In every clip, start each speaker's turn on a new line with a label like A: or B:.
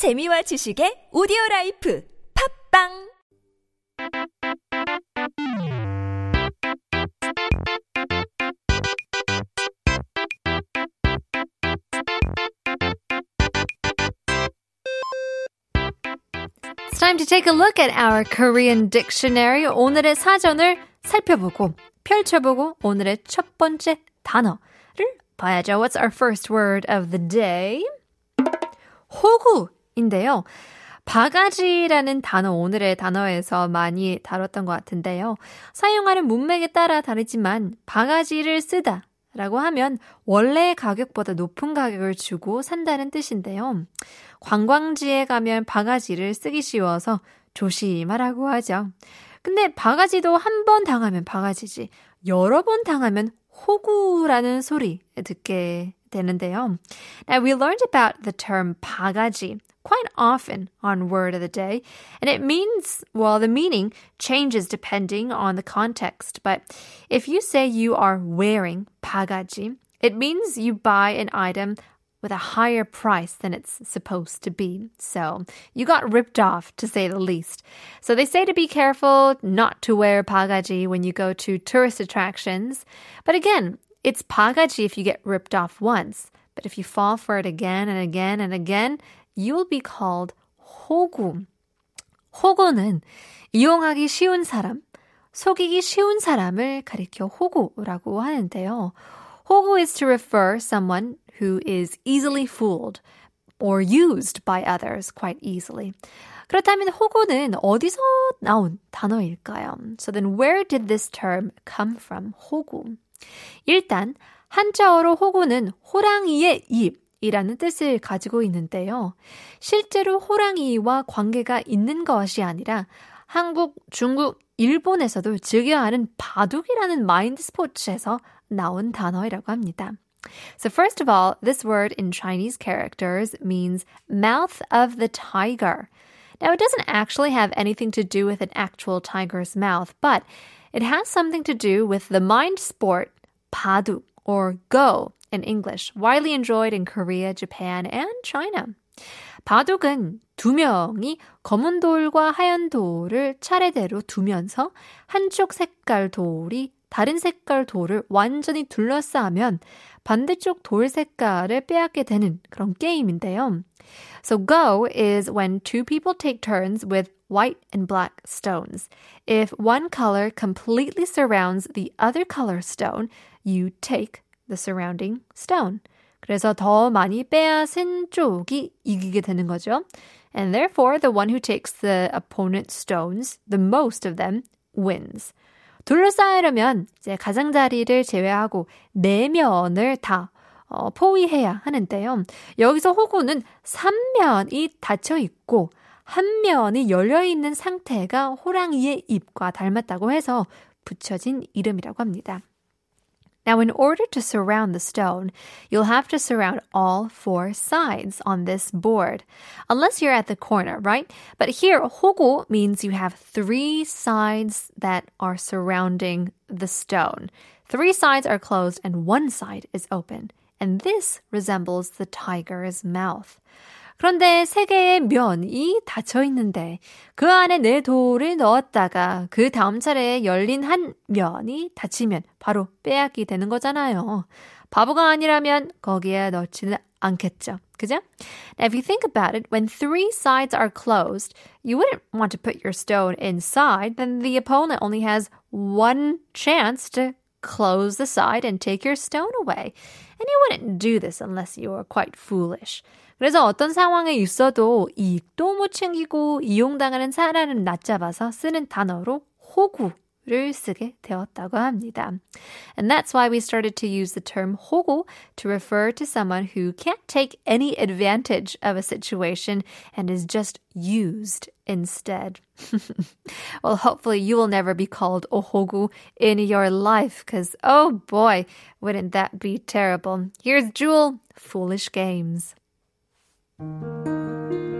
A: 재미와 지식의 오디오 라이프 팝빵
B: It's time to take a look at our Korean dictionary. 오늘의 사전을 살펴보고 펼쳐보고 오늘의 첫 번째 단어를 봐야죠. What's our first word of the day? 호구 인데요. 바가지라는 단어 오늘의 단어에서 많이 다뤘던 것 같은데요. 사용하는 문맥에 따라 다르지만 바가지를 쓰다 라고 하면 원래 가격보다 높은 가격을 주고 산다는 뜻인데요. 관광지에 가면 바가지를 쓰기 쉬워서 조심하라고 하죠. 근데 바가지도 한 번 당하면 바가지지, 여러 번 당하면 호구라는 소리 듣게 되는데요. Now we learned about the term 바가지 quite often on Word of the Day, and it means, well, the meaning changes depending on the context. But if you say you are wearing 바가지, it means you buy an item with a higher price than it's supposed to be. So you got ripped off, to say the least. So they say to be careful not to wear 바가지 when you go to tourist attractions. But again, it's 바가지 if you get ripped off once. But if you fall for it again and again and again, you will be called 호구. 호구는 이용하기 쉬운 사람, 속이기 쉬운 사람을 가리켜 호구라고 하는데요. 호구 is to refer someone who is easily fooled or used by others quite easily. 그렇다면 호구는 어디서 나온 단어일까요? So then where did this term come from? 호구. 일단 한자어로 호구는 호랑이의 입이라는 뜻을 가지고 있는데요. 실제로 호랑이와 관계가 있는 것이 아니라 한국, 중국, 일본에서도 즐겨하는 바둑이라는 마인드 스포츠에서 나온 단어이라고 합니다. So first of all, this word in Chinese characters means mouth of the tiger. Now it doesn't actually have anything to do with an actual tiger's mouth, but it has something to do with the mind sport 바둑 or go in English, widely enjoyed in Korea, Japan, and China. 바둑은 두 명이 검은 돌과 하얀 돌을 차례대로 두면서 한쪽 색깔 돌이 다른 색깔 돌을 완전히 둘러싸면 반대쪽 돌 색깔을 빼앗게 되는 그런 게임인데요. So go is when two people take turns with white and black stones. If one color completely surrounds the other color stone, you take the surrounding stone. 그래서 더 많이 빼앗은 쪽이 이기게 되는 거죠. And therefore, the one who takes the opponent's stones, the most of them, wins. 둘러싸이려면 이제 가장자리를 제외하고 네 면을 다 어, 포위해야 하는데요. 여기서 호구는 3면이 닫혀 있고 한 면이 열려 있는 상태가 호랑이의 입과 닮았다고 해서 붙여진 이름이라고 합니다. Now, in order to surround the stone, you'll have to surround all four sides on this board. Unless you're at the corner, right? But here, 호구 means you have three sides that are surrounding the stone. Three sides are closed and one side is open. And this resembles the tiger's mouth. 그런데 세 개의 면이 닫혀 있는데 그 안에 내 돌을 넣었다가 그 다음 차례에 열린 한 면이 닫히면 바로 빼앗기 되는 거잖아요. 바보가 아니라면 거기에 넣지는 않겠죠. 그죠? Now, if you think about it, when three sides are closed, you wouldn't want to put your stone inside, then the opponent only has one chance to close the side and take your stone away. And you wouldn't do this unless you were quite foolish. 그래서 어떤 상황에 있어도 이익도 못 챙기고 이용당하는 사람을 낮잡아서 쓰는 단어로 호구를 쓰게 되었다고 합니다. And that's why we started to use the term 호구 to refer to someone who can't take any advantage of a situation and is just used instead. well, hopefully you will never be called a 호구 in your life because, oh boy, wouldn't that be terrible. Here's Jewel, Foolish Games. thank you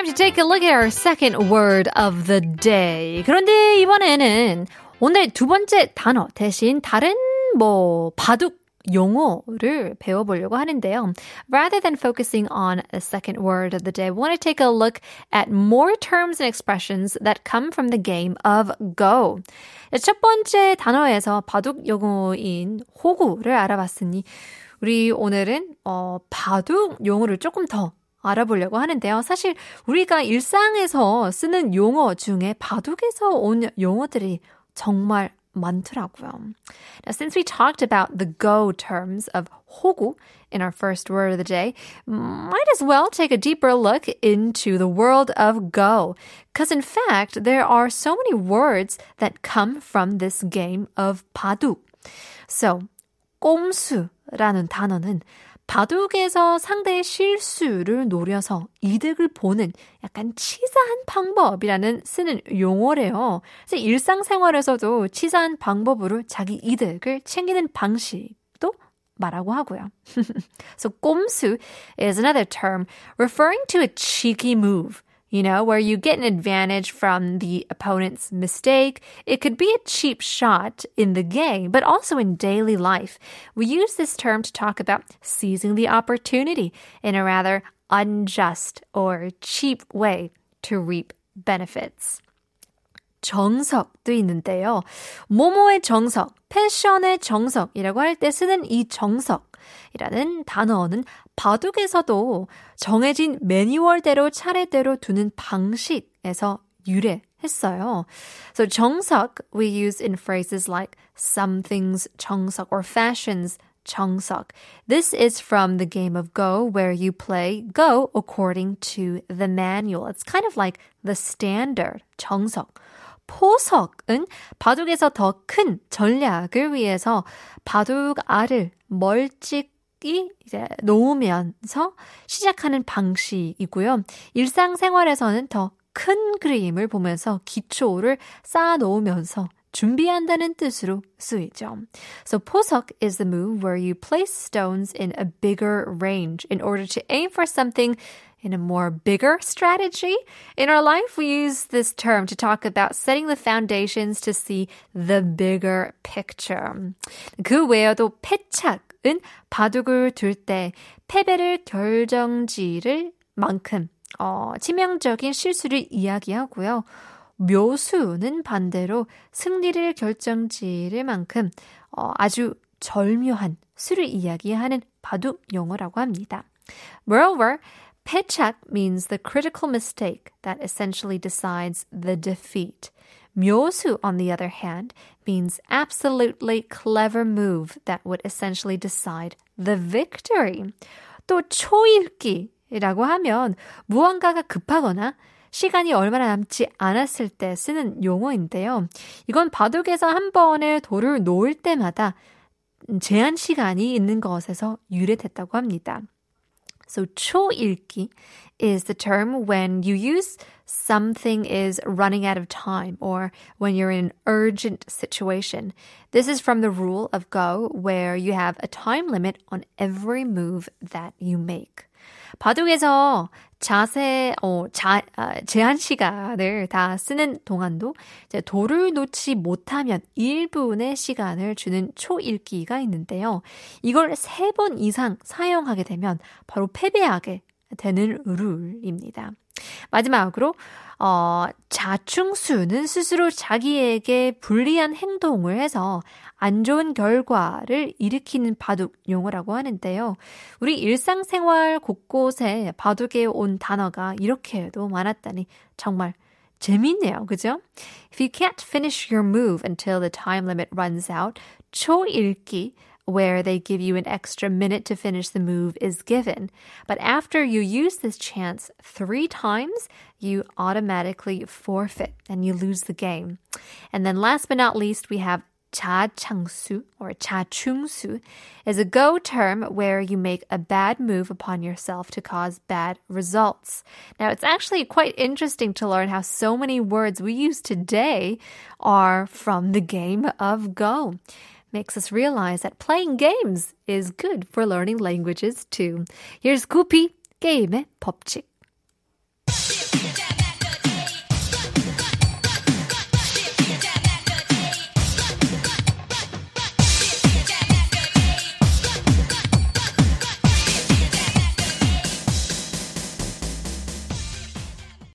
B: time to take a look at our second word of the day. 그런데 이번에는 오늘 두 번째 단어 대신 다른 뭐 바둑 용어를 배워보려고 하는데요. Rather than focusing on the second word of the day, we want to take a look at more terms and expressions that come from the game of Go. 첫 번째 단어에서 바둑 용어인 호구를 알아봤으니 우리 오늘은 어, 바둑 용어를 조금 더 알아보려고 하는데요. 사실 우리가 일상에서 쓰는 용어 중에 바둑에서 온 용어들이 정말 많더라고요. Now, since we talked about the go terms of 호구 in our first word of the day, might as well take a deeper look into the world of go. Because in fact, there are so many words that come from this game of 바둑. So, 꼼수라는 단어는 바둑에서 상대의 실수를 노려서 이득을 보는 약간 치사한 방법이라는 쓰는 용어래요. 일상생활에서도 치사한 방법으로 자기 이득을 챙기는 방식도 말하고 하고요. so 꼼수 is another term referring to a cheeky move. You know, where you get an advantage from the opponent's mistake. It could be a cheap shot in the game, but also in daily life. We use this term to talk about seizing the opportunity in a rather unjust or cheap way to reap benefits. 정석도 있는데요. 모모의 정석, 패션의 정석이라고 할 때 쓰는 이 정석이라는 단어는 바둑에서도 정해진 매뉴얼대로 차례대로 두는 방식에서 유래 했어요. So 정석 we use in phrases like something's 정석 or fashion's 정석. This is from the game of Go where you play Go according to the manual. It's kind of like the standard 정석. 포석은 바둑에서 더 큰 전략을 위해서 바둑 알을 멀찍 이 이제 놓으면서 시작하는 방식이고요. 일상생활에서는 더 큰 그림을 보면서 기초를 쌓아 놓으면서 준비한다는 뜻으로 쓰이죠. So 포석 is the move where you place stones in a bigger range in order to aim for something in a more bigger strategy. In our life, we use this term to talk about setting the foundations to see the bigger picture. 그 외에도 패착은 바둑을 둘 때 패배를 결정지를 만큼 어, 치명적인 실수를 이야기하고요. 묘수는 반대로 승리를 결정지를 만큼 어, 아주 절묘한 수를 이야기하는 바둑 용어라고 합니다. Moreover, 패착 means the critical mistake that essentially decides the defeat. 묘수, on the other hand, means absolutely clever move that would essentially decide the victory. 또 초읽기라고 하면 무언가가 급하거나 시간이 얼마나 남지 않았을 때 쓰는 용어인데요. 이건 바둑에서 한 번에 돌을 놓을 때마다 제한 시간이 있는 것에서 유래됐다고 합니다. So 초읽기 is the term when you use something is running out of time or when you're in an urgent situation. This is from the rule of Go where you have a time limit on every move that you make. 바둑에서 자세, 어, 자, 아, 제한 시간을 다 쓰는 동안도 이제 돌을 놓지 못하면 1분의 시간을 주는 초읽기가 있는데요. 이걸 3번 이상 사용하게 되면 바로 패배하게 되는 룰입니다. 마지막으로 어, 자충수는 스스로 자기에게 불리한 행동을 해서 안 좋은 결과를 일으키는 바둑 용어라고 하는데요. 우리 일상생활 곳곳에 바둑에 온 단어가 이렇게도 많았다니 정말 재밌네요. 그죠? If you can't finish your move until the time limit runs out, 초읽기 where they give you an extra minute to finish the move is given. But after you use this chance three times, you automatically forfeit and you lose the game. And then last but not least, we have 자창수 or 자충수 is a go term where you make a bad move upon yourself to cause bad results. Now, it's actually quite interesting to learn how so many words we use today are from the game of Go makes us realize that playing games is good for learning languages too. Here's Guppy, 게임의 법칙.